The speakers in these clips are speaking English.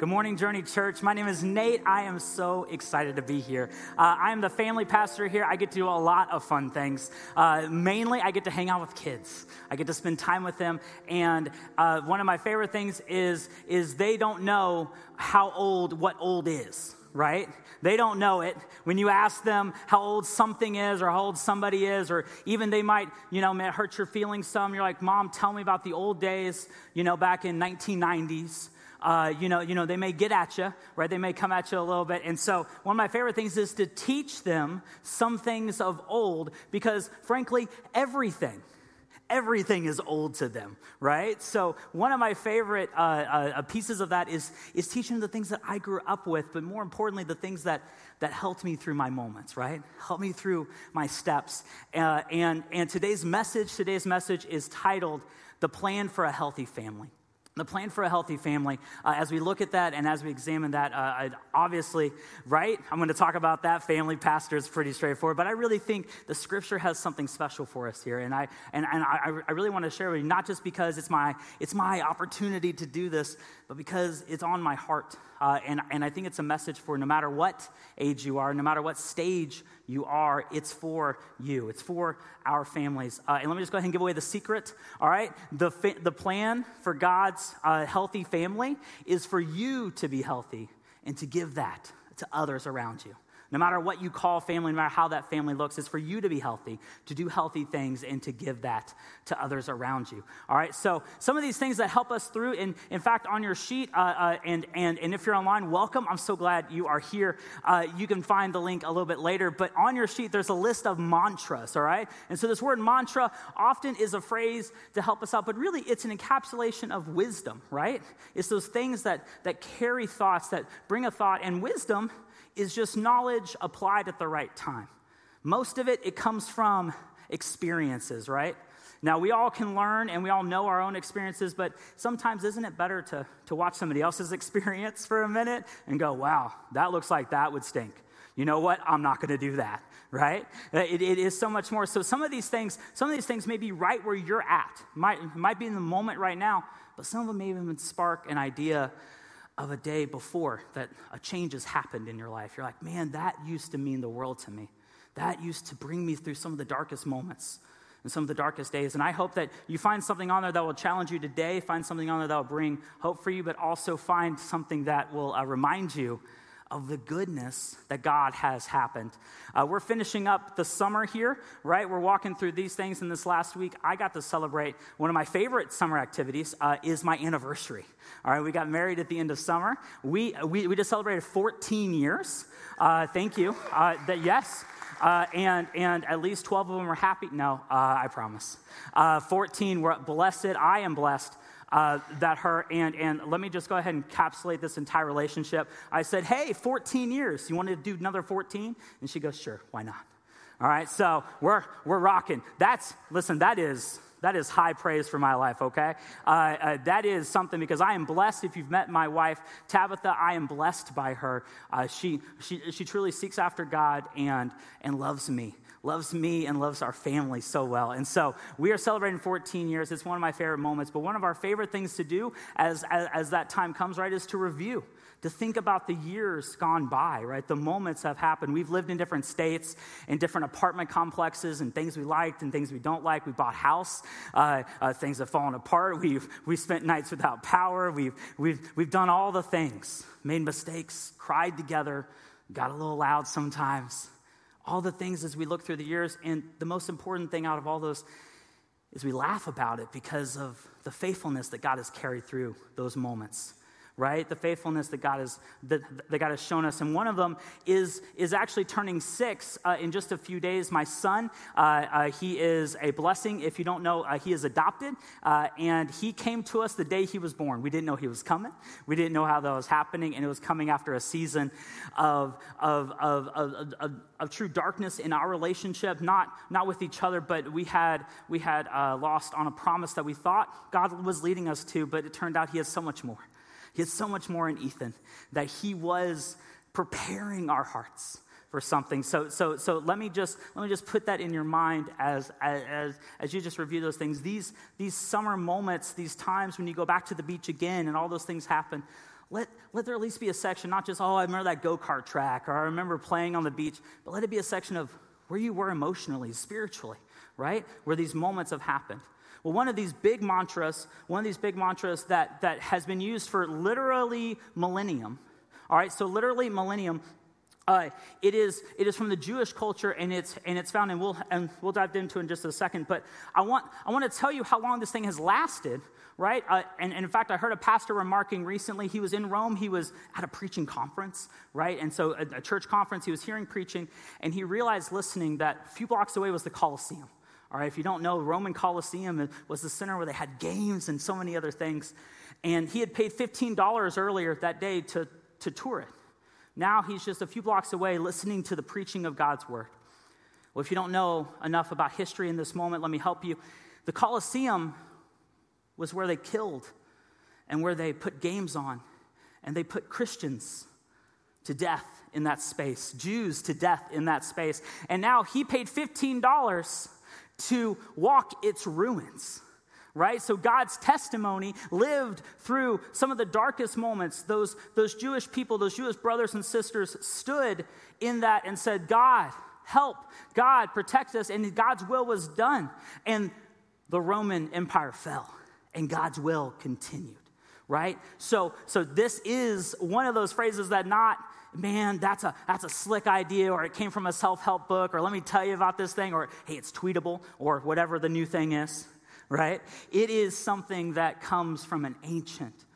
Good morning, Journey Church. My name is Nate. I am so excited to be here. Uh, I am the family pastor here. I get to do a lot of fun things. Uh, mainly, I get to hang out with kids. I get to spend time with them. And uh, one of my favorite things is, is they don't know how old what old is right? They don't know it. When you ask them how old something is or how old somebody is, or even they might, you know, hurt your feelings some, you're like, Mom, tell me about the old days, you know, back in 1990s uh, you, know, you know, they may get at you, right? They may come at you a little bit. And so, one of my favorite things is to teach them some things of old because, frankly, everything, everything is old to them, right? So, one of my favorite uh, uh, pieces of that is, is teaching the things that I grew up with, but more importantly, the things that, that helped me through my moments, right? Helped me through my steps. Uh, and, and today's message, today's message is titled The Plan for a Healthy Family the plan for a healthy family uh, as we look at that and as we examine that uh, obviously right i'm going to talk about that. Family pastor is pretty straightforward but i really think the scripture has something special for us here. And i and, and I, I really want to share with you not just because it's my it's my opportunity to do this but because it's on my heart uh, and, and I think it's a message for no matter what age you are, no matter what stage you are, it's for you. It's for our families. Uh, and let me just go ahead and give away the secret. All right? The, fa- the plan for God's uh, healthy family is for you to be healthy and to give that to others around you. No matter what you call family, no matter how that family looks, it's for you to be healthy, to do healthy things, and to give that to others around you. All right, so some of these things that help us through, and in fact, on your sheet, uh, uh, and, and, and if you're online, welcome. I'm so glad you are here. Uh, you can find the link a little bit later, but on your sheet, there's a list of mantras, all right? And so this word mantra often is a phrase to help us out, but really it's an encapsulation of wisdom, right? It's those things that, that carry thoughts, that bring a thought, and wisdom is just knowledge applied at the right time. Most of it, it comes from experiences, right? Now, we all can learn and we all know our own experiences, but sometimes isn't it better to, to watch somebody else's experience for a minute and go, wow, that looks like that would stink. You know what? I'm not going to do that, right? Uh, it, it is so much more. So, some of these things, some of these things may be right where you're at, might, might be in the moment right now, but some of them may even spark an idea of a day before that a change has happened in your life. You're like, man, that used to mean the world to me. That used to bring me through some of the darkest moments and some of the darkest days. And I hope that you find something on there that will challenge you today, find something on there that will bring hope for you, but also find something that will uh, remind you of the goodness that God has happened. Uh, we're finishing up the summer here, right? We're walking through these things. And this last week, I got to celebrate one of my favorite summer activities uh, is my anniversary. All right, we got married at the end of summer. We, we, we just celebrated 14 years. Uh, thank you. Uh, that, yes. Uh, and, and at least 12 of them were happy. No, uh, I promise. Uh, 14 were blessed. I am blessed uh, that her, and, and let me just go ahead and encapsulate this entire relationship. I said, Hey, 14 years. You want to do another 14? And she goes, Sure, why not? All right, so we're, we're rocking. That's, listen, that is, that is high praise for my life, okay? Uh, uh, that is something because I am blessed. If you've met my wife, Tabitha, I am blessed by her. Uh, she, she, she truly seeks after God and, and loves me loves me and loves our family so well. And so we are celebrating 14 years. It's one of my favorite moments. But one of our favorite things to do as, as, as that time comes, right, is to review to think about the years gone by, right? The moments have happened. We've lived in different states, in different apartment complexes, and things we liked and things we don't like. We bought house, uh, uh, things have fallen apart. We've, we've spent nights without power. We've, we've, we've done all the things, made mistakes, cried together, got a little loud sometimes all the things as we look through the years. And the most important thing out of all those is we laugh about it because of the faithfulness that God has carried through those moments right? The faithfulness that God has, that, that God has shown us. And one of them is, is actually turning six uh, in just a few days. My son, uh, uh, he is a blessing. If you don't know, uh, he is adopted. Uh, and he came to us the day he was born. We didn't know he was coming. We didn't know how that was happening. And it was coming after a season of, of, of, of, of, of true darkness in our relationship, not, not with each other, but we had, we had uh, lost on a promise that we thought God was leading us to, but it turned out he has so much more. He has so much more in Ethan that he was preparing our hearts for something. So, so, so let me just let me just put that in your mind as as as you just review those things. These these summer moments, these times when you go back to the beach again, and all those things happen. let, let there at least be a section, not just, oh, I remember that go kart track or I remember playing on the beach, but let it be a section of where you were emotionally, spiritually, right? Where these moments have happened. Well, one of these big mantras, one of these big mantras that, that has been used for literally millennium, all right, so literally millennium, uh, it, is, it is from the Jewish culture and it's, and it's found, and we'll, and we'll dive into it in just a second. But I want, I want to tell you how long this thing has lasted, right? Uh, and, and, in fact, I heard a pastor remarking recently, he was in Rome, he was at a preaching conference, right? And so a, a church conference, he was hearing preaching, and he realized listening that a few blocks away was the Colosseum. All right, if you don't know, Roman Colosseum was the center where they had games and so many other things. And he had paid $15 earlier that day to, to tour it. Now he's just a few blocks away listening to the preaching of God's word. Well, if you don't know enough about history in this moment, let me help you. The Colosseum was where they killed and where they put games on, and they put Christians to death in that space, Jews to death in that space. And now he paid $15 to walk its ruins right? So God's testimony lived through some of the darkest moments. Those, those Jewish people, those Jewish brothers and sisters stood in that and said, God, help, God, protect us. And God's will was done. And the Roman Empire fell, and God's will continued, right? So, so this is one of those phrases that not man, that's a, that's a slick idea, or it came from a self help book, or let me tell you about this thing, or hey, it's tweetable, or whatever the new thing is right? It is something that comes from an ancient,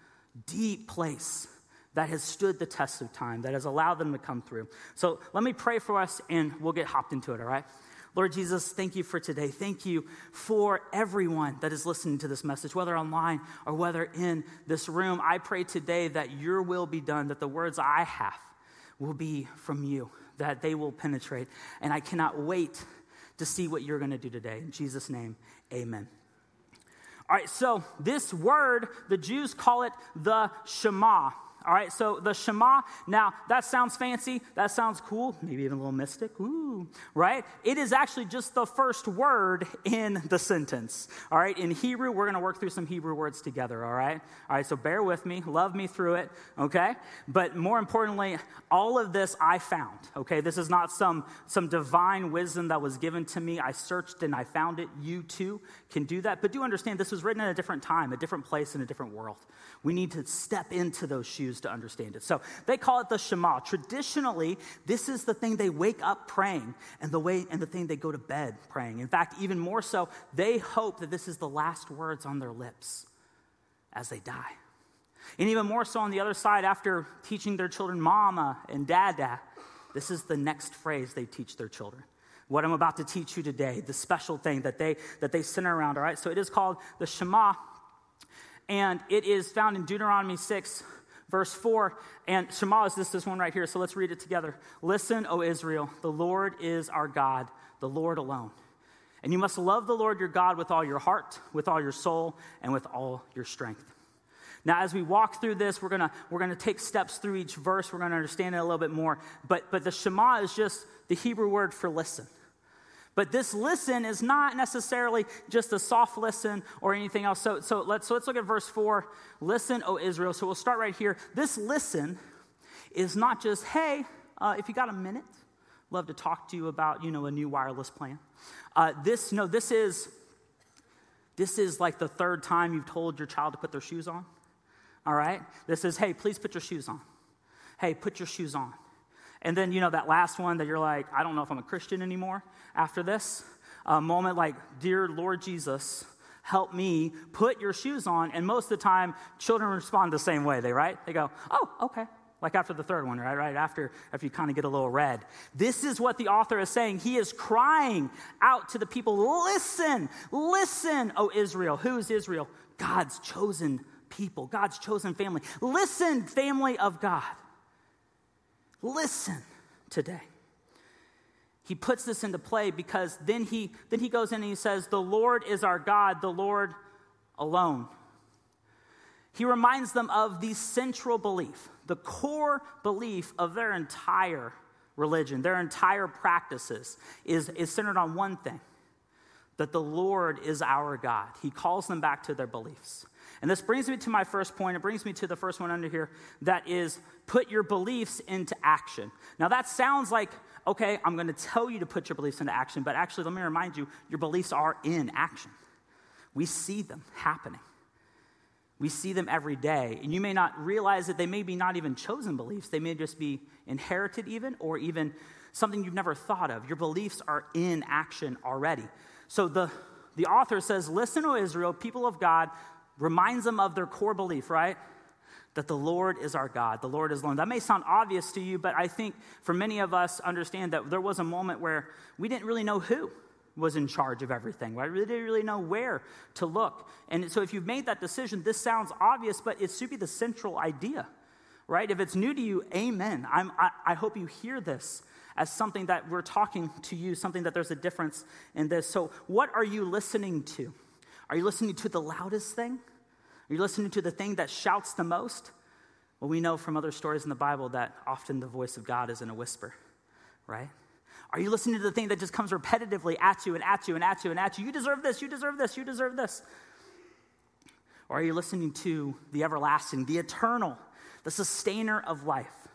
deep place that has stood the test of time, that has allowed them to come through. So let me pray for us and we'll get hopped into it, all right? Lord Jesus, thank you for today. Thank you for everyone that is listening to this message, whether online or whether in this room. I pray today that your will be done, that the words I have will be from you, that they will penetrate. And I cannot wait to see what you're going to do today. In Jesus' name, amen. All right, so this word, the Jews call it the Shema. All right, so the Shema, now that sounds fancy, that sounds cool, maybe even a little mystic, ooh, right? It is actually just the first word in the sentence. All right, in Hebrew, we're gonna work through some Hebrew words together, all right? All right, so bear with me, love me through it, okay? But more importantly, all of this I found, okay? This is not some, some divine wisdom that was given to me. I searched and I found it. You too can do that. But do understand, this was written at a different time, a different place, in a different world. We need to step into those shoes to understand it. So they call it the Shema. Traditionally, this is the thing they wake up praying and the way and the thing they go to bed praying. In fact, even more so, they hope that this is the last words on their lips as they die. And even more so on the other side, after teaching their children mama and dada, this is the next phrase they teach their children. What I'm about to teach you today, the special thing that they that they center around, all right? So it is called the Shema and it is found in Deuteronomy 6, verse 4. And Shema is this, this one right here, so let's read it together. Listen, O Israel, the Lord is our God, the Lord alone. And you must love the Lord your God with all your heart, with all your soul, and with all your strength. Now, as we walk through this, we're gonna, we're gonna take steps through each verse. We're gonna understand it a little bit more. But, but the Shema is just the Hebrew word for listen. But this listen is not necessarily just a soft listen or anything else. So, so, let's, so let's look at verse 4. Listen, O Israel. So we'll start right here. This listen is not just, hey, uh, if you got a minute, love to talk to you about, you know, a new wireless plan. Uh, this, no, this is, this is like the third time you've told your child to put their shoes on. All right? This is, hey, please put your shoes on. Hey, put your shoes on. And then, you know, that last one that you're like, I don't know if I'm a Christian anymore after this. A moment like, Dear Lord Jesus, help me put your shoes on. And most of the time, children respond the same way. They, right? They go, Oh, okay. Like after the third one, right? Right after, after you kind of get a little red. This is what the author is saying. He is crying out to the people Listen, listen, O Israel. Who is Israel? God's chosen people, God's chosen family. Listen, family of God. Listen today. He puts this into play because then he, then he goes in and he says, The Lord is our God, the Lord alone. He reminds them of the central belief, the core belief of their entire religion, their entire practices is, is centered on one thing that the Lord is our God. He calls them back to their beliefs. And this brings me to my first point. It brings me to the first one under here that is put your beliefs into action. Now, that sounds like, okay, I'm going to tell you to put your beliefs into action, but actually, let me remind you, your beliefs are in action. We see them happening. We see them every day. And you may not realize that they may be not even chosen beliefs, they may just be inherited, even, or even something you've never thought of. Your beliefs are in action already. So the, the author says, Listen, O Israel, people of God, reminds them of their core belief, right? That the Lord is our God, the Lord is alone. That may sound obvious to you, but I think for many of us understand that there was a moment where we didn't really know who was in charge of everything. Right? We didn't really know where to look. And so if you've made that decision, this sounds obvious, but it should be the central idea, right? If it's new to you, amen. I'm, I, I hope you hear this as something that we're talking to you, something that there's a difference in this. So, what are you listening to? Are you listening to the loudest thing? Are you listening to the thing that shouts the most? Well, we know from other stories in the Bible that often the voice of God is in a whisper, right? Are you listening to the thing that just comes repetitively at you and at you and at you and at you? You deserve this, you deserve this, you deserve this. Or are you listening to the everlasting, the eternal, the sustainer of life?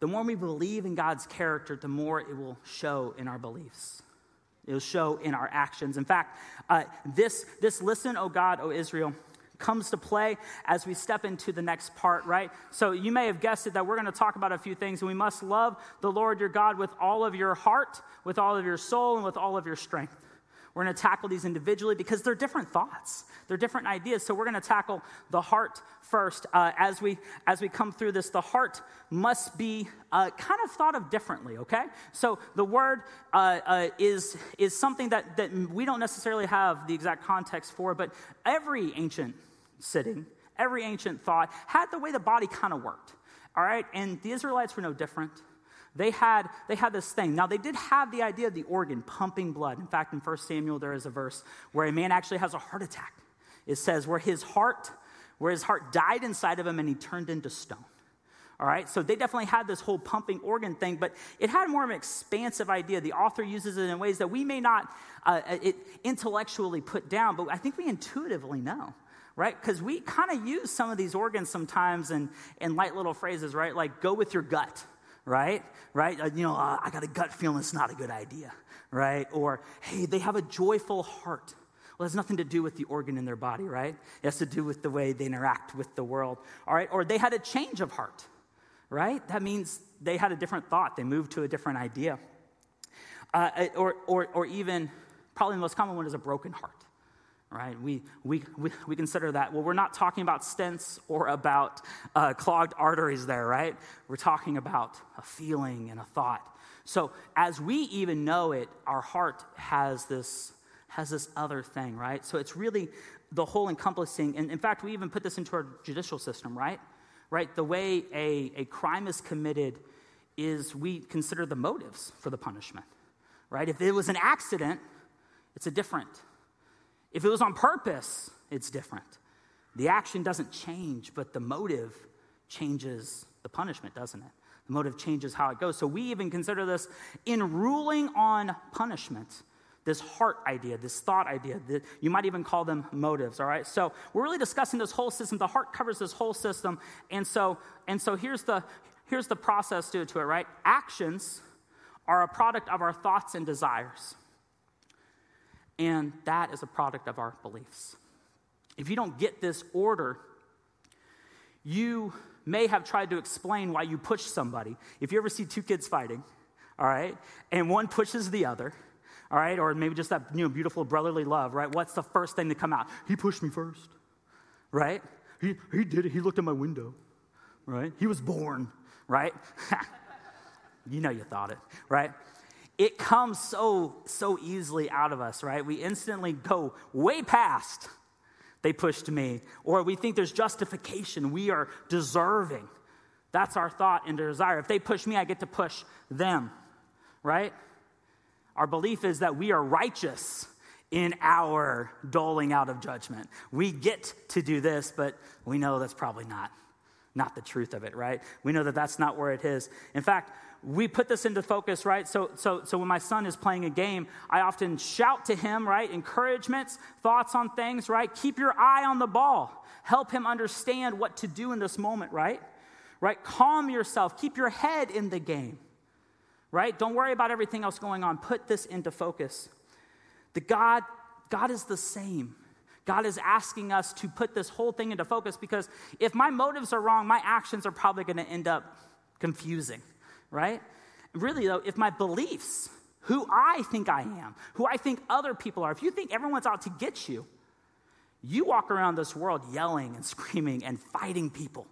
The more we believe in God's character, the more it will show in our beliefs. It will show in our actions. In fact, uh, this, this listen, O God, O Israel, comes to play as we step into the next part, right? So you may have guessed it that we're going to talk about a few things, and we must love the Lord your God with all of your heart, with all of your soul, and with all of your strength. We're going to tackle these individually because they're different thoughts, they're different ideas. So we're going to tackle the heart first. Uh, as we as we come through this, the heart must be uh, kind of thought of differently. Okay, so the word uh, uh is is something that that we don't necessarily have the exact context for, but every ancient sitting, every ancient thought had the way the body kind of worked. All right, and the Israelites were no different. They had, they had this thing. Now, they did have the idea of the organ pumping blood. In fact, in 1 Samuel, there is a verse where a man actually has a heart attack. It says, where his heart, where his heart died inside of him and he turned into stone. All right, so they definitely had this whole pumping organ thing, but it had more of an expansive idea. The author uses it in ways that we may not uh, it intellectually put down, but I think we intuitively know right? Because we kind of use some of these organs sometimes in, in light little phrases, right? Like go with your gut, right? Right? Uh, you know, uh, I got a gut feeling it's not a good idea, right? Or, hey, they have a joyful heart. Well, it has nothing to do with the organ in their body, right? It has to do with the way they interact with the world, all right? Or they had a change of heart, right? That means they had a different thought, they moved to a different idea. Uh, uh or, or, or even, probably the most common one is a broken heart right? We, we, we, we, consider that. Well, we're not talking about stents or about uh, clogged arteries there, right? We're talking about a feeling and a thought. So as we even know it, our heart has this, has this other thing, right? So it's really the whole encompassing. And in fact, we even put this into our judicial system, right? Right? The way a, a crime is committed is we consider the motives for the punishment, right? If it was an accident, it's a different if it was on purpose, it's different. The action doesn't change, but the motive changes the punishment, doesn't it? The motive changes how it goes. So we even consider this in ruling on punishment, this heart idea, this thought idea. That you might even call them motives, all right? So we're really discussing this whole system. The heart covers this whole system. And so, and so here's the here's the process to, to it, right? Actions are a product of our thoughts and desires. And that is a product of our beliefs. If you don't get this order, you may have tried to explain why you pushed somebody. If you ever see two kids fighting, all right, and one pushes the other, all right, or maybe just that you know, beautiful brotherly love, right? What's the first thing to come out? He pushed me first, right? He, he did it. He looked at my window, right? He was born, right? you know you thought it, right? It comes so, so easily out of us, right? We instantly go way past, they pushed me, or we think there's justification, we are deserving. That's our thought and desire. If they push me, I get to push them, right? Our belief is that we are righteous in our doling out of judgment. We get to do this, but we know that's probably not not the truth of it, right? We know that that's not where it is. In fact, we put this into focus, right? So, so, so when my son is playing a game, I often shout to him, right? Encouragements, thoughts on things, right? Keep your eye on the ball. Help him understand what to do in this moment, right? Right? Calm yourself. Keep your head in the game, right? Don't worry about everything else going on. Put this into focus. The God, God is the same. God is asking us to put this whole thing into focus because if my motives are wrong, my actions are probably going to end up confusing, right? Really, though, if my beliefs, who I think I am, who I think other people are, if you think everyone's out to get you, you walk around this world yelling and screaming and fighting people.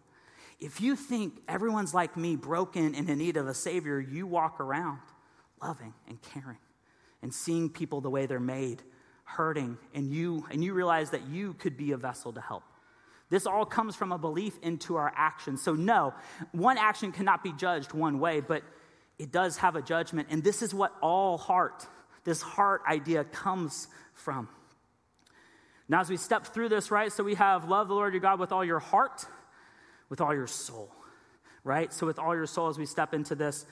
If you think everyone's like me, broken and in need of a Savior, you walk around loving and caring and seeing people the way they're made hurting and you and you realize that you could be a vessel to help this all comes from a belief into our actions. So no one action cannot be judged one way but it does have a judgment. And this is what all heart this heart idea comes from. Now as we step through this right so we have love the lord your god with all your heart with all your soul right? So with all your soul as we step into this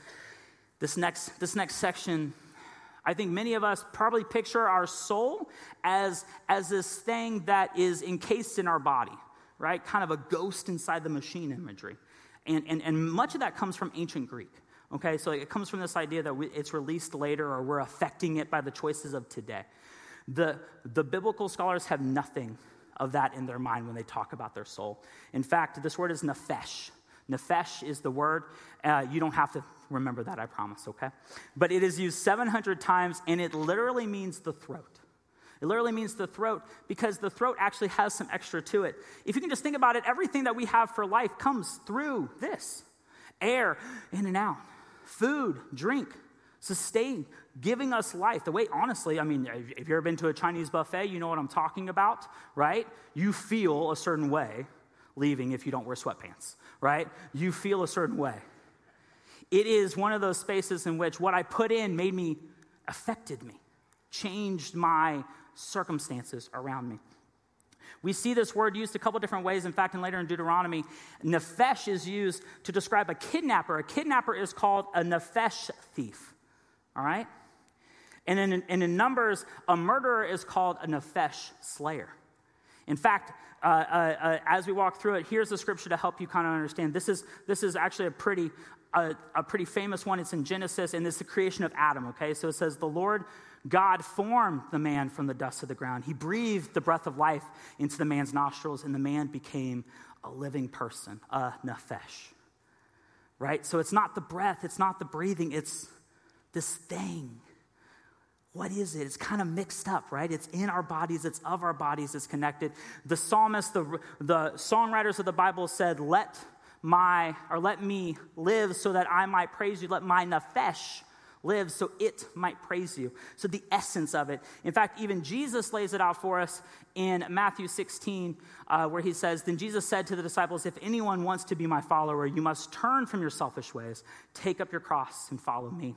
this next this next section I think many of us probably picture our soul as, as this thing that is encased in our body, right? Kind of a ghost inside the machine imagery. And, and, and much of that comes from ancient Greek. Okay, so it comes from this idea that we, it's released later or we're affecting it by the choices of today. The, the biblical scholars have nothing of that in their mind when they talk about their soul. In fact, this word is nephesh. Nephesh is the word. Uh, you don't have to remember that, I promise, okay? But it is used 700 times, and it literally means the throat. It literally means the throat because the throat actually has some extra to it. If you can just think about it, everything that we have for life comes through this air in and out, food, drink, sustain, giving us life. The way, honestly, I mean, if you've ever been to a Chinese buffet, you know what I'm talking about, right? You feel a certain way leaving if you don't wear sweatpants, right? You feel a certain way. It is one of those spaces in which what I put in made me, affected me, changed my circumstances around me. We see this word used a couple different ways. In fact, and later in Deuteronomy, nephesh is used to describe a kidnapper. A kidnapper is called a nephesh thief. All right? And in, and in Numbers, a murderer is called a nephesh slayer. In fact, uh, uh, uh, as we walk through it, here's the scripture to help you kind of understand. This is, this is actually a pretty, a pretty famous one. It's in Genesis, and it's the creation of Adam, okay? So it says, The Lord God formed the man from the dust of the ground. He breathed the breath of life into the man's nostrils, and the man became a living person, a nephesh. Right? So it's not the breath, it's not the breathing, it's this thing what is it? It's kind of mixed up, right? It's in our bodies, it's of our bodies, it's connected. The psalmist, the, the songwriters of the Bible said, Let my, or let me live so that I might praise you. Let my nephesh live so it might praise you. So the essence of it. In fact, even Jesus lays it out for us in Matthew 16, uh, where he says, Then Jesus said to the disciples, If anyone wants to be my follower, you must turn from your selfish ways, take up your cross, and follow me.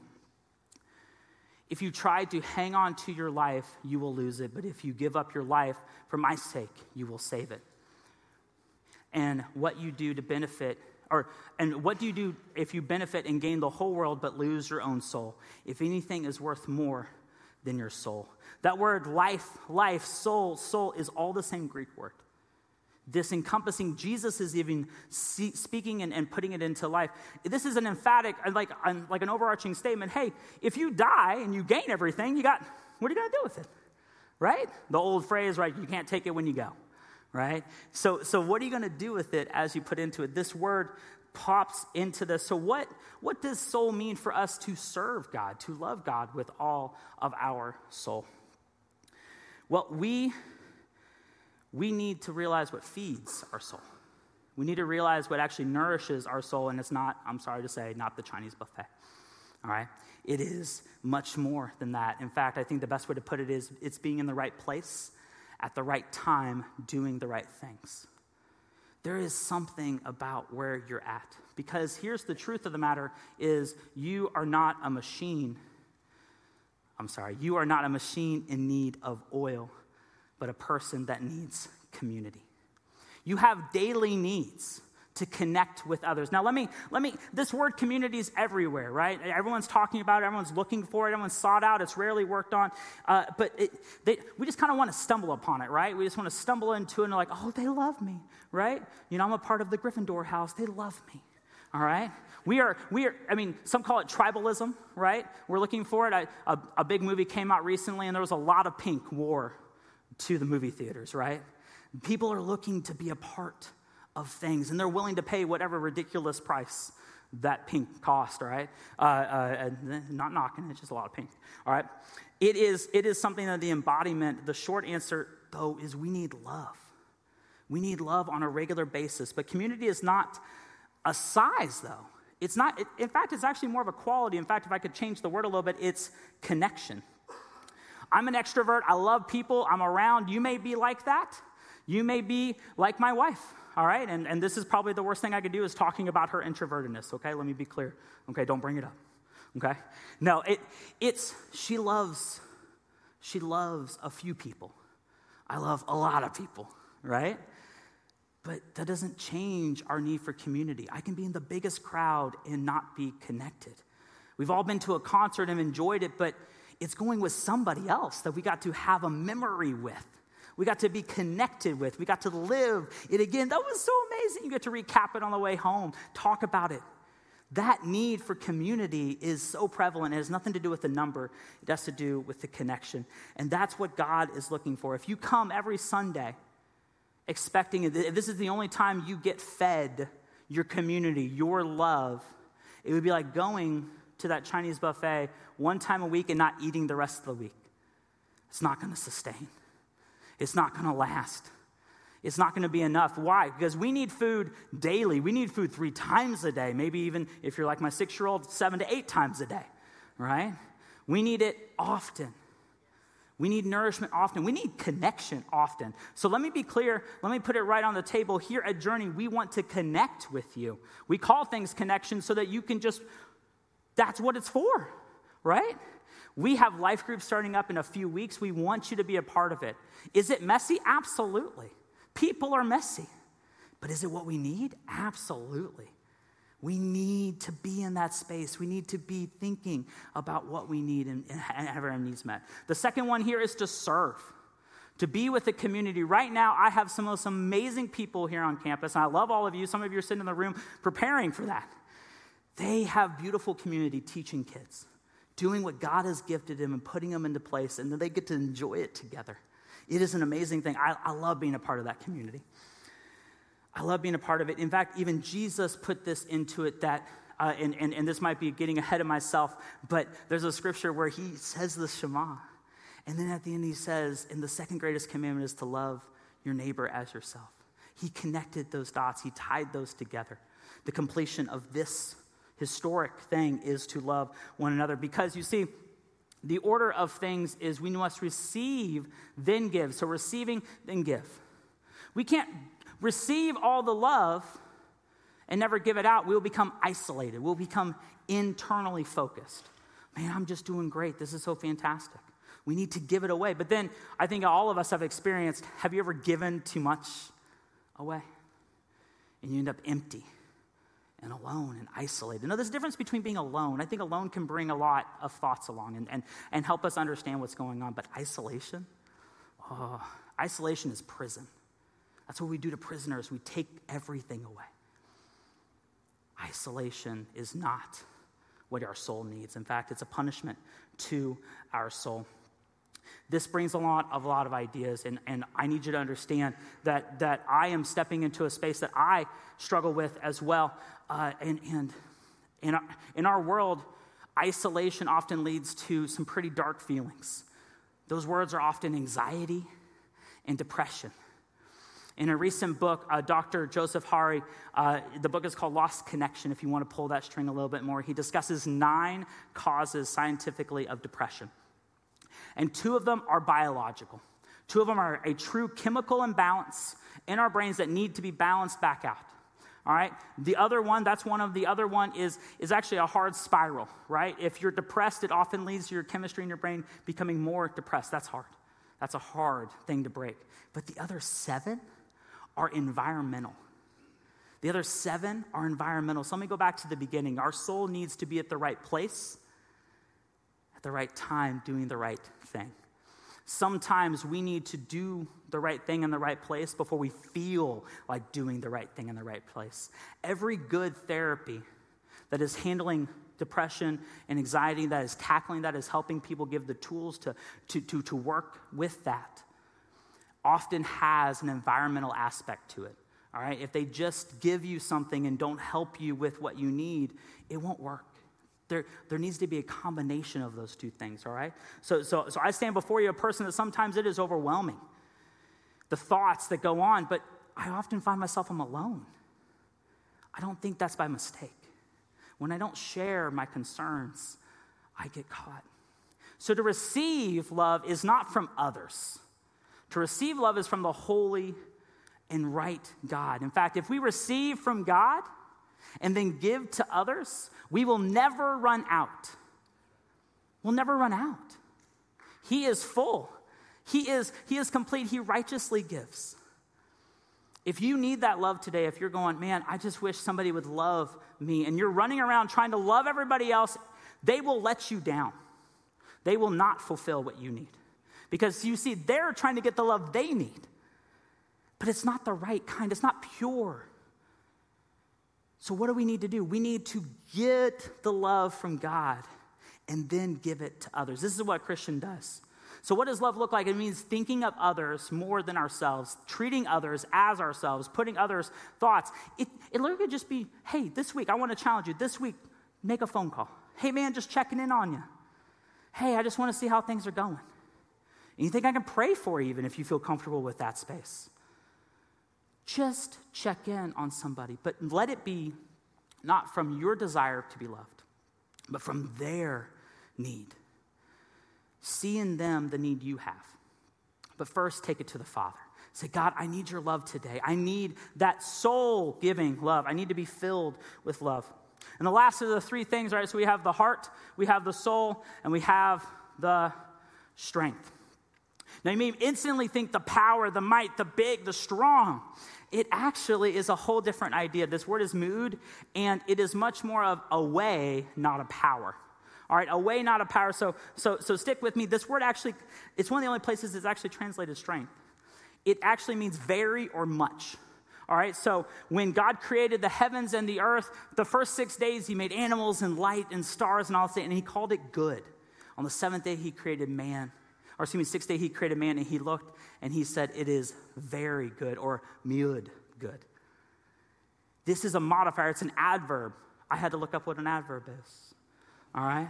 If you try to hang on to your life, you will lose it. But if you give up your life for my sake, you will save it. And what you do to benefit, or and what do you do if you benefit and gain the whole world but lose your own soul? If anything is worth more than your soul. That word life, life, soul, soul is all the same Greek word. This encompassing jesus is even speaking and, and, putting it into life. This is an emphatic uh, like, like an overarching statement. Hey if you die and you gain everything you got what are you going to do with it? Right? The old phrase right you can't take it when you go right so so what are you going to do with it as you put into it this word pops into this so what what does soul mean for us to serve god to love god with all of our soul well we we need to realize what feeds our soul. We need to realize what actually nourishes our soul, and it's not, I'm sorry to say, not the Chinese buffet. All right? It is much more than that. In fact, I think the best way to put it is it's being in the right place at the right time, doing the right things. There is something about where you're at. Because here's the truth of the matter is you are not a machine. I'm sorry, you are not a machine in need of oil but a person that needs community. You have daily needs to connect with others. Now, let me, let me, this word community is everywhere, right? Everyone's talking about it, everyone's looking for it, everyone's sought out, it's rarely worked on. Uh, but it, they, we just kind of want to stumble upon it, right? We just want to stumble into it and like, oh, they love me, right? You know, I'm a part of the Gryffindor house, they love me, all right? We are, we are, I mean, some call it tribalism, right? We're looking for it. I, a, a big movie came out recently and there was a lot of pink wore to the movie theaters, right? People are looking to be a part of things, and they're willing to pay whatever ridiculous price that pink cost, right? Uh, uh, not knocking, it's just a lot of pink, all right? It is, it is something that the embodiment, the short answer, though, is we need love. We need love on a regular basis. But community is not a size, though. It's not, it, in fact, it's actually more of a quality. In fact, if I could change the word a little bit, it's connection. I'm an extrovert. I love people. I'm around. You may be like that. You may be like my wife all right? And, and this is probably the worst thing I could do is talking about her introvertedness, okay? Let me be clear. Okay, don't bring it up. Okay? No, it, it's, she loves, she loves a few people. I love a lot of people, right? But that doesn't change our need for community. I can be in the biggest crowd and not be connected. We've all been to a concert and enjoyed it, but it's going with somebody else that we got to have a memory with we got to be connected with, we got to live it again. That was so amazing. You get to recap it on the way home, talk about it. That need for community is so prevalent. It has nothing to do with the number, it has to do with the connection. And that's what God is looking for. If you come every Sunday expecting, this is the only time you get fed your community, your love, it would be like going to that Chinese buffet one time a week and not eating the rest of the week. It's not going to sustain it's not going to last. It's not going to be enough. Why? Because we need food daily. We need food three times a day, maybe even if you're like my six year old, seven to eight times a day, right? We need it often. We need nourishment often. We need connection often. So let me be clear. Let me put it right on the table. Here at Journey, we want to connect with you. We call things connection so that you can just, that's what it's for, right? We have life groups starting up in a few weeks. We want you to be a part of it. Is it messy? Absolutely. People are messy. But is it what we need? Absolutely. We need to be in that space. We need to be thinking about what we need and, and have our needs met. The second one here is to serve, to be with the community. Right now, I have some of those amazing people here on campus, and I love all of you. Some of you are sitting in the room preparing for that. They have beautiful community teaching kids doing what God has gifted him and putting them into place, and then they get to enjoy it together. It is an amazing thing. I, I love being a part of that community. I love being a part of it. In fact, even Jesus put this into it that, uh, and, and, and this might be getting ahead of myself, but there's a scripture where he says the Shema. And then at the end, he says, and the second greatest commandment is to love your neighbor as yourself. He connected those dots, he tied those together. The completion of this historic thing is to love one another. Because you see, the order of things is we must receive, then give. So receiving, then give. We can't receive all the love and never give it out. We'll become isolated, we'll become internally focused. Man, I'm just doing great. This is so fantastic. We need to give it away. But then I think all of us have experienced have you ever given too much away? And you end up empty and alone and isolated. Now, there's a difference between being alone. I think alone can bring a lot of thoughts along and, and, and help us understand what's going on. But isolation, oh, isolation is prison. That's what we do to prisoners. We take everything away. Isolation is not what our soul needs. In fact, it's a punishment to our soul. This brings a lot of a lot of ideas, and, and I need you to understand that, that I am stepping into a space that I struggle with as well. Uh, and and in our, in our world, isolation often leads to some pretty dark feelings. Those words are often anxiety and depression. In a recent book, uh, Dr. Joseph Hari, uh, the book is called Lost Connection, if you want to pull that string a little bit more, he discusses nine causes scientifically of depression and two of them are biological. Two of them are a true chemical imbalance in our brains that need to be balanced back out. All right. The other one, that's one of the other one is, is actually a hard spiral, right? If you're depressed, it often leads to your chemistry in your brain becoming more depressed. That's hard. That's a hard thing to break. But the other seven are environmental. The other seven are environmental. So let me go back to the beginning. Our soul needs to be at the right place, at the right time, doing the right thing. Sometimes we need to do the right thing in the right place before we feel like doing the right thing in the right place. Every good therapy that is handling depression and anxiety, that is tackling that, is helping people give the tools to, to, to, to work with that, often has an environmental aspect to it. All right? If they just give you something and don't help you with what you need, it won't work. There, there needs to be a combination of those two things, all right? So, so, so I stand before you a person that sometimes it is overwhelming. The thoughts that go on, but I often find myself I'm alone. I don't think that's by mistake. When I don't share my concerns, I get caught. So to receive love is not from others. To receive love is from the holy and right God. In fact, if we receive from God and then give to others, we will never run out. We'll never run out. He is full. He is, he is complete. He righteously gives. If you need that love today, if you're going, man, I just wish somebody would love me, and you're running around trying to love everybody else, they will let you down. They will not fulfill what you need. Because you see, they're trying to get the love they need but it's not the right kind, it's not pure. So, what do we need to do? We need to get the love from God and then give it to others. This is what Christian does. So, what does love look like? It means thinking of others more than ourselves, treating others as ourselves, putting others' thoughts. It, it literally could just be hey, this week, I want to challenge you. This week, make a phone call. Hey, man, just checking in on you. Hey, I just want to see how things are going. And you think I can pray for you even if you feel comfortable with that space. Just check in on somebody, but let it be not from your desire to be loved, but from their need. See in them the need you have. But first, take it to the Father. Say, God, I need your love today. I need that soul giving love. I need to be filled with love. And the last of the three things, right? So we have the heart, we have the soul, and we have the strength. Now, you may instantly think the power, the might, the big, the strong it actually is a whole different idea. This word is mood, and it is much more of a way, not a power. All right, a way, not a power. So, so, so stick with me. This word actually, it's one of the only places it's actually translated strength. It actually means very or much. All right, so when God created the heavens and the earth, the first six days he made animals and light and stars and all that, and he called it good. On the seventh day, he created man or excuse me, sixth day he created man and he looked and he said, It is very good, or miud good. This is a modifier, it's an adverb. I had to look up what an adverb is. All right?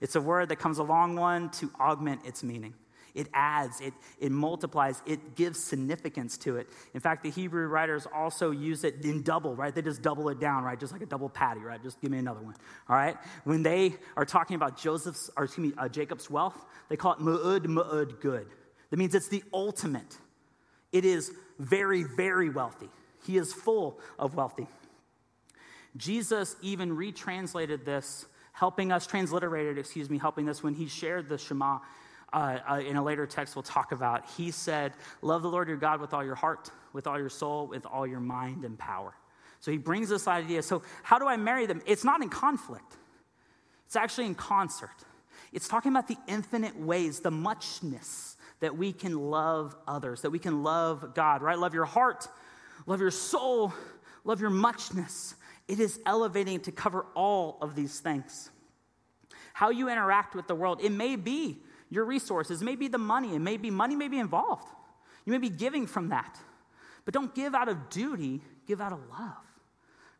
It's a word that comes along one to augment its meaning. It adds, it, it multiplies, it gives significance to it. In fact, the Hebrew writers also use it in double, right? They just double it down, right? Just like a double patty, right? Just give me another one, all right? When they are talking about Joseph's, or excuse me, uh, Jacob's wealth, they call it mu'ud, mu'ud, good. That means it's the ultimate. It is very, very wealthy. He is full of wealthy. Jesus even retranslated this, helping us, transliterated, excuse me, helping us when he shared the Shema uh, uh, in a later text we'll talk about, he said, Love the Lord your God with all your heart, with all your soul, with all your mind and power. So he brings this idea. So, how do I marry them? It's not in conflict, it's actually in concert. It's talking about the infinite ways, the muchness that we can love others, that we can love God, right? Love your heart, love your soul, love your muchness. It is elevating to cover all of these things. How you interact with the world, it may be your resources, maybe the money, and maybe money may be involved. You may be giving from that. But don't give out of duty, give out of love.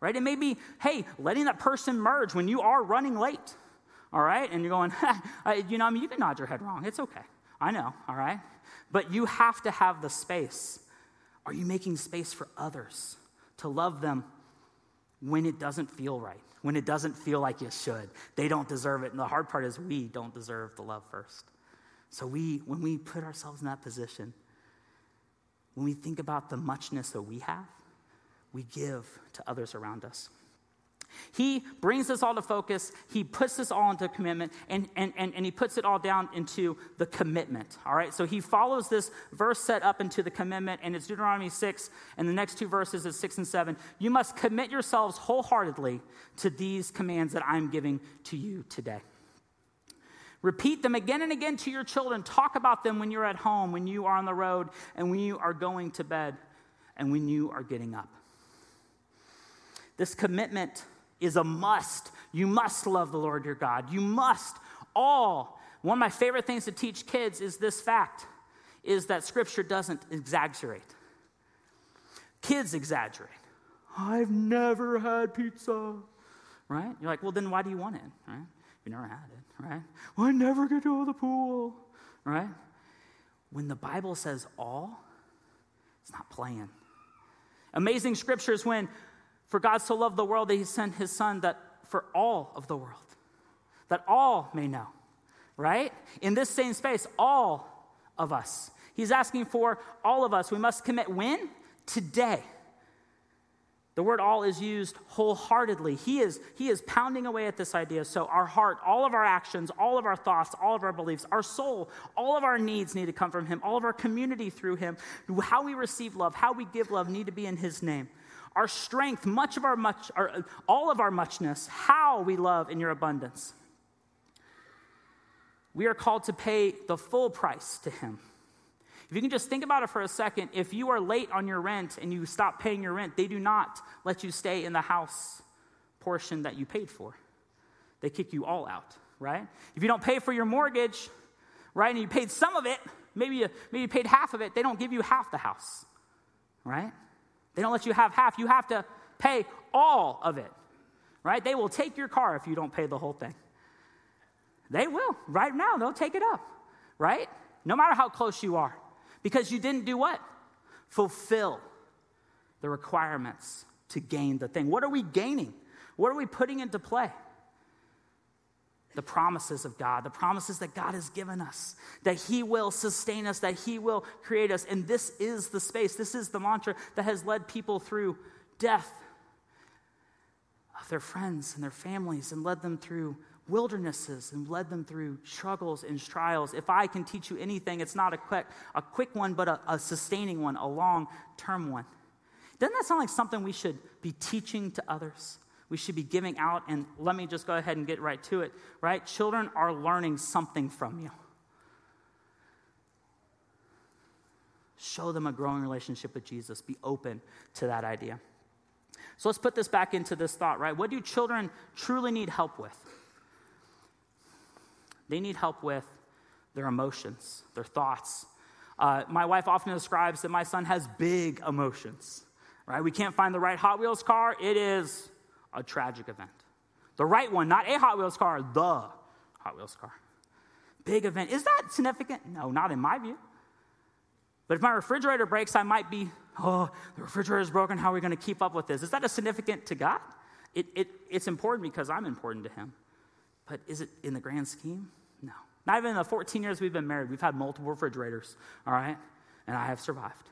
Right? It may be, hey, letting that person merge when you are running late. All right? And you're going, you know, I mean, you can nod your head wrong. It's okay. I know, all right? But you have to have the space. Are you making space for others to love them when it doesn't feel right, when it doesn't feel like you should? They don't deserve it. And the hard part is we don't deserve the love first. So we, when we put ourselves in that position, when we think about the muchness that we have, we give to others around us. He brings this all to focus. He puts this all into commitment, and, and, and, and he puts it all down into the commitment. All right, so he follows this verse set up into the commitment, and it's Deuteronomy 6, and the next two verses is 6 and 7. You must commit yourselves wholeheartedly to these commands that I'm giving to you today. Repeat them again and again to your children. Talk about them when you're at home, when you are on the road, and when you are going to bed, and when you are getting up. This commitment is a must. You must love the Lord your God. You must all. One of my favorite things to teach kids is this fact is that scripture doesn't exaggerate. Kids exaggerate. I've never had pizza. Right? You're like, well, then why do you want it? Right? You never had it, right? Well, I never get to go to the pool, right? When the Bible says all, it's not playing. Amazing scriptures when for God so loved the world that he sent his son that for all of the world, that all may know, right? In this same space, all of us. He's asking for all of us. We must commit when? Today. The word all is used wholeheartedly. He is, he is pounding away at this idea. So, our heart, all of our actions, all of our thoughts, all of our beliefs, our soul, all of our needs need to come from Him. All of our community through Him. How we receive love, how we give love need to be in His name our strength, much of our much, our, all of our muchness, how we love in your abundance. We are called to pay the full price to Him. If you can just think about it for a second, if you are late on your rent and you stop paying your rent, they do not let you stay in the house portion that you paid for. They kick you all out, right? If you don't pay for your mortgage, right, and you paid some of it, maybe you, maybe you paid half of it, they don't give you half the house, right? They don't let you have half. You have to pay all of it, right? They will take your car if you don't pay the whole thing. They will. Right now, they'll take it up, right? No matter how close you are. Because you didn't do what? Fulfill the requirements to gain the thing. What are we gaining? What are we putting into play? the promises of God, the promises that God has given us, that He will sustain us, that He will create us. And this is the space, this is the mantra that has led people through death of their friends and their families and led them through wildernesses and led them through struggles and trials. If I can teach you anything, it's not a quick, a quick one, but a, a sustaining one, a long term one. Doesn't that sound like something we should be teaching to others? we should be giving out. And let me just go ahead and get right to it, right? Children are learning something from you. Show them a growing relationship with Jesus. Be open to that idea. So let's put this back into this thought, right? What do children truly need help with? They need help with their emotions, their thoughts. Uh, my wife often describes that my son has big emotions, right? We can't find the right Hot Wheels car. It is a tragic event. The right one, not a Hot Wheels car, the Hot Wheels car. Big event. Is that significant? No, not in my view. But if my refrigerator breaks, I might be, oh, the refrigerator is broken. How are we going to keep up with this? Is that a significant to God? It, it, it's important because I'm important to Him. But is it in the grand scheme? No. Not even in the 14 years we've been married, we've had multiple refrigerators, all right? And I have survived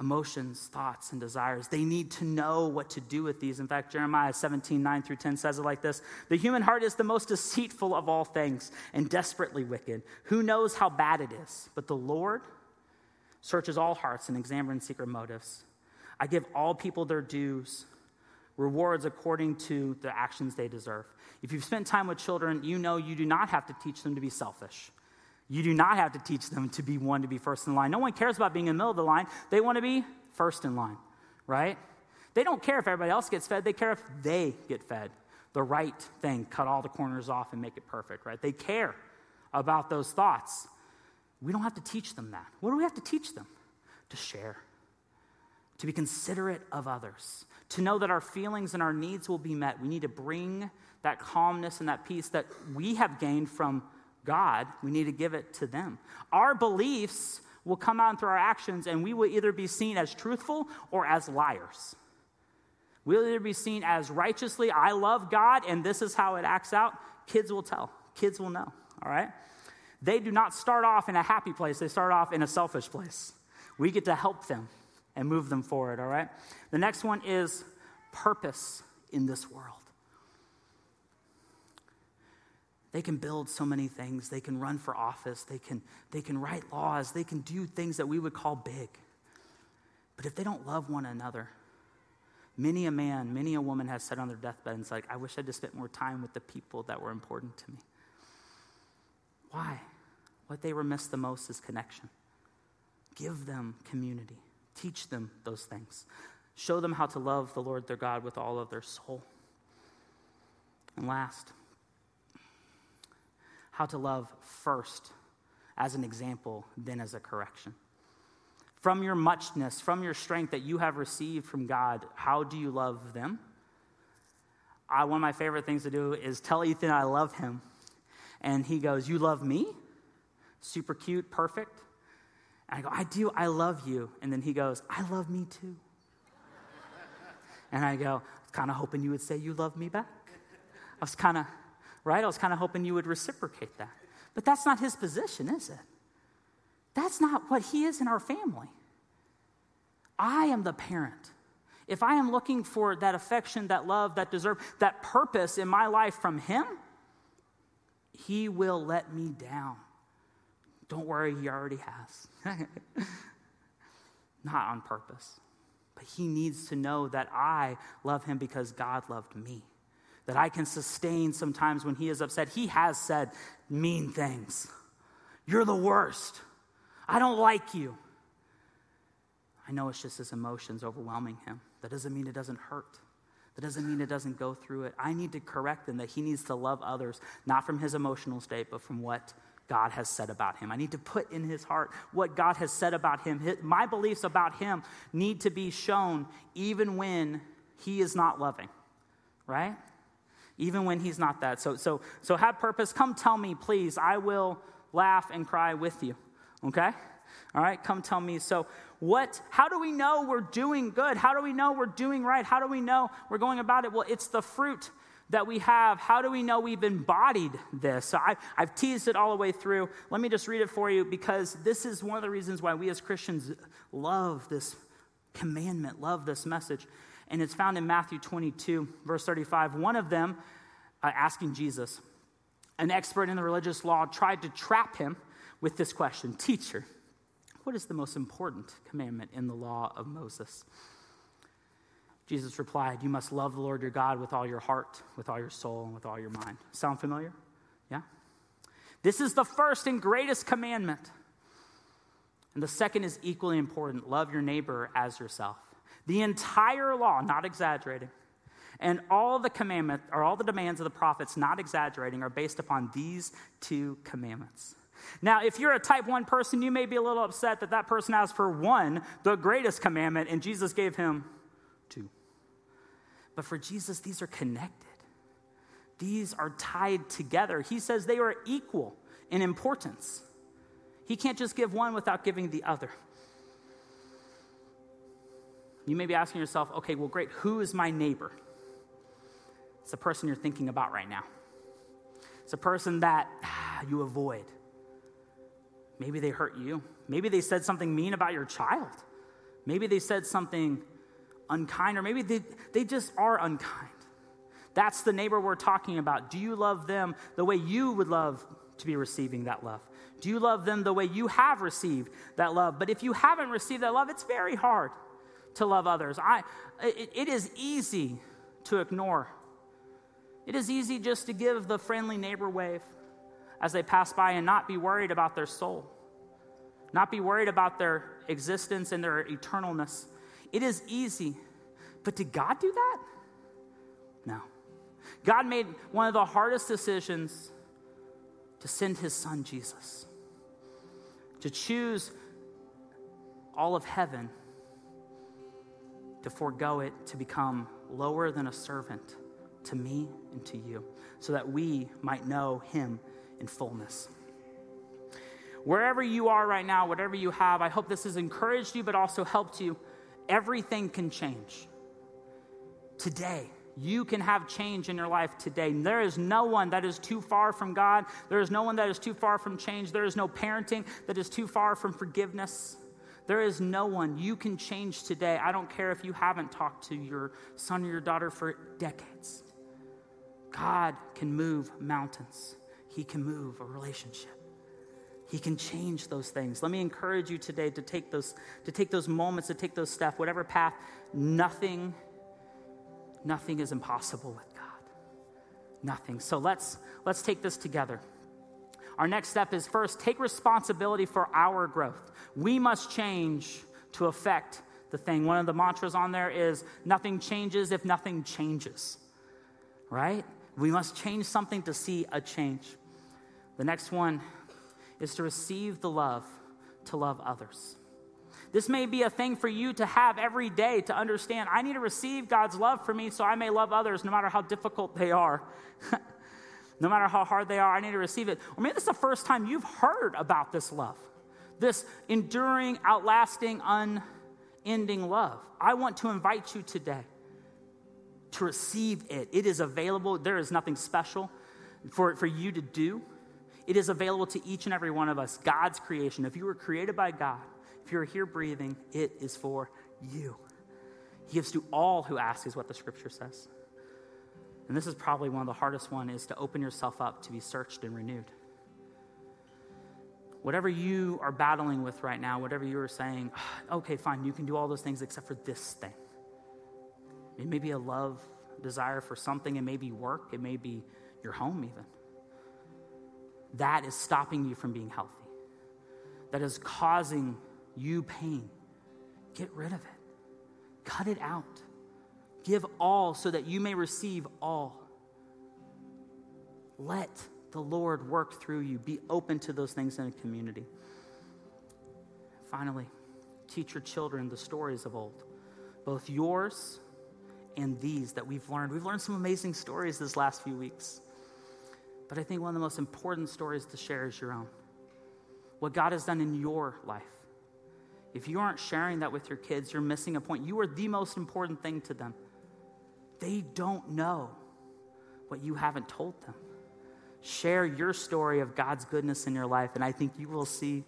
emotions, thoughts, and desires. They need to know what to do with these. In fact, Jeremiah 17, 9 through 10 says it like this The human heart is the most deceitful of all things and desperately wicked. Who knows how bad it is? But the Lord searches all hearts and examines secret motives. I give all people their dues, rewards according to the actions they deserve. If you've spent time with children, you know you do not have to teach them to be selfish. You do not have to teach them to be one to be first in line. No one cares about being in the middle of the line. They want to be first in line, right? They don't care if everybody else gets fed, they care if they get fed. The right thing, cut all the corners off and make it perfect, right? They care about those thoughts. We don't have to teach them that. What do we have to teach them? To share, to be considerate of others, to know that our feelings and our needs will be met. We need to bring that calmness and that peace that we have gained from God, we need to give it to them. Our beliefs will come out through our actions, and we will either be seen as truthful or as liars. We'll either be seen as righteously, I love God, and this is how it acts out. Kids will tell, kids will know, all right? They do not start off in a happy place, they start off in a selfish place. We get to help them and move them forward, all right? The next one is purpose in this world. They can build so many things. They can run for office. They can, they can write laws. They can do things that we would call big. But if they don't love one another, many a man, many a woman has said on their deathbed it's like, I wish I'd just spent more time with the people that were important to me. Why? What they were missed the most is connection. Give them community. Teach them those things. Show them how to love the Lord their God with all of their soul. And last, how to love first as an example, then as a correction. From your muchness, from your strength that you have received from God, how do you love them? I, one of my favorite things to do is tell Ethan I love him. And he goes, You love me? Super cute, perfect. And I go, I do, I love you. And then he goes, I love me too. and I go, I was kind of hoping you would say you love me back. I was kind of right? I was kind of hoping you would reciprocate that. But that's not his position, is it? That's not what he is in our family. I am the parent. If I am looking for that affection, that love, that deserve, that purpose in my life from him, he will let me down. Don't worry, he already has. not on purpose. But he needs to know that I love him because God loved me that I can sustain sometimes when he is upset. He has said mean things. You're the worst. I don't like you. I know it's just his emotions overwhelming him. That doesn't mean it doesn't hurt. That doesn't mean it doesn't go through it. I need to correct him that he needs to love others, not from his emotional state, but from what God has said about him. I need to put in his heart what God has said about him. My beliefs about him need to be shown even when he is not loving, right? Even when he's not that. So, so, so have purpose. Come tell me, please. I will laugh and cry with you. Okay? All right, come tell me. So, what, how do we know we're doing good? How do we know we're doing right? How do we know we're going about it? Well, it's the fruit that we have. How do we know we've embodied this? So I, I've teased it all the way through. Let me just read it for you because this is one of the reasons why we as Christians love this commandment, love this message and it's found in Matthew 22, verse 35. One of them, uh, asking Jesus, an expert in the religious law, tried to trap him with this question Teacher, what is the most important commandment in the law of Moses? Jesus replied, You must love the Lord your God with all your heart, with all your soul, and with all your mind. Sound familiar? Yeah? This is the first and greatest commandment. And the second is equally important love your neighbor as yourself. The entire law, not exaggerating, and all the commandments or all the demands of the prophets, not exaggerating, are based upon these two commandments. Now, if you're a type 1 person, you may be a little upset that that person asked for one, the greatest commandment, and Jesus gave him two. But for Jesus, these are connected, these are tied together. He says they are equal in importance. He can't just give one without giving the other. You may be asking yourself, okay, well, great, who is my neighbor? It's the person you're thinking about right now. It's a person that ah, you avoid. Maybe they hurt you. Maybe they said something mean about your child. Maybe they said something unkind, or maybe they, they just are unkind. That's the neighbor we're talking about. Do you love them the way you would love to be receiving that love? Do you love them the way you have received that love? But if you haven't received that love, it's very hard to love others. I, it, it is easy to ignore. It is easy just to give the friendly neighbor wave as they pass by and not be worried about their soul, not be worried about their existence and their eternalness. It is easy. But did God do that? No. God made one of the hardest decisions to send his son Jesus, to choose all of heaven to forego it, to become lower than a servant to me and to you, so that we might know him in fullness. Wherever you are right now, whatever you have, I hope this has encouraged you, but also helped you. Everything can change. Today, you can have change in your life today. There is no one that is too far from God. There is no one that is too far from change. There is no parenting that is too far from forgiveness. There is no one you can change today. I don't care if you haven't talked to your son or your daughter for decades. God can move mountains, He can move a relationship. He can change those things. Let me encourage you today to take those, to take those moments, to take those steps, whatever path, nothing, nothing is impossible with God. Nothing. So let's let's take this together. Our next step is first take responsibility for our growth. We must change to affect the thing. One of the mantras on there is nothing changes if nothing changes. Right? We must change something to see a change. The next one is to receive the love to love others. This may be a thing for you to have every day to understand. I need to receive God's love for me so I may love others no matter how difficult they are. no matter how hard they are, I need to receive it. Or maybe this is the first time you've heard about this love, this enduring, outlasting, unending love. I want to invite you today to receive it. It is available. There is nothing special for, for you to do. It is available to each and every one of us, God's creation. If you were created by God, if you're here breathing, it is for you. He gives to all who ask, is what the scripture says. And this is probably one of the hardest one is to open yourself up to be searched and renewed. Whatever you are battling with right now, whatever you are saying, ah, okay, fine, you can do all those things except for this thing. It may be a love, desire for something. It may be work. It may be your home, even. That is stopping you from being healthy. That is causing you pain. Get rid of it. Cut it out. Give all so that you may receive all. Let the Lord work through you. Be open to those things in a community. Finally, teach your children the stories of old, both yours and these that we've learned. We've learned some amazing stories this last few weeks. But I think one of the most important stories to share is your own. What God has done in your life. If you aren't sharing that with your kids, you're missing a point. You are the most important thing to them. They don't know what you haven't told them. Share your story of God's goodness in your life, and I think you will see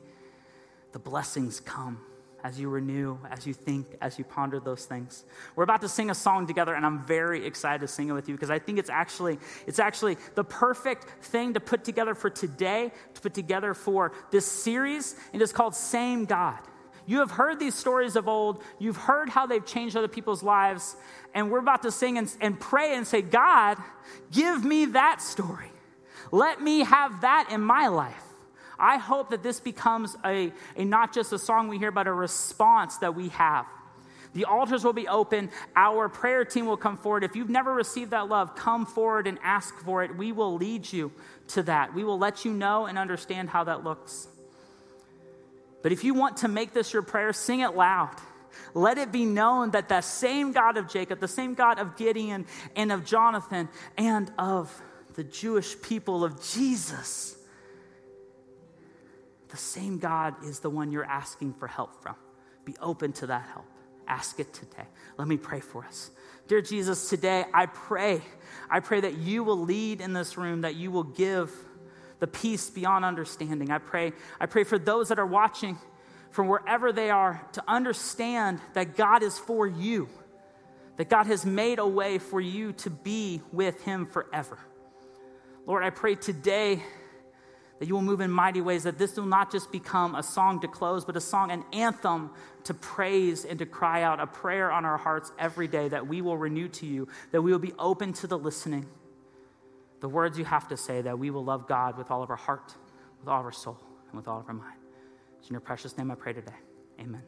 the blessings come as you renew, as you think, as you ponder those things. We're about to sing a song together, and I'm very excited to sing it with you because I think it's actually, it's actually the perfect thing to put together for today, to put together for this series. And It is called Same God. You have heard these stories of old. You've heard how they've changed other people's lives. And we're about to sing and, and pray and say, God, give me that story. Let me have that in my life. I hope that this becomes a, a not just a song we hear, but a response that we have. The altars will be open. Our prayer team will come forward. If you've never received that love, come forward and ask for it. We will lead you to that. We will let you know and understand how that looks. But if you want to make this your prayer, sing it loud. Let it be known that the same God of Jacob, the same God of Gideon and of Jonathan and of the Jewish people of Jesus the same God is the one you're asking for help from. Be open to that help. Ask it today. Let me pray for us. Dear Jesus, today I pray, I pray that you will lead in this room, that you will give the peace beyond understanding. I pray, I pray for those that are watching from wherever they are to understand that God is for you, that God has made a way for you to be with Him forever. Lord, I pray today that you will move in mighty ways, that this will not just become a song to close, but a song, an anthem to praise and to cry out, a prayer on our hearts every day that we will renew to you, that we will be open to the listening, the words you have to say, that we will love God with all of our heart, with all of our soul, and with all of our mind. It's in your precious name I pray today. Amen.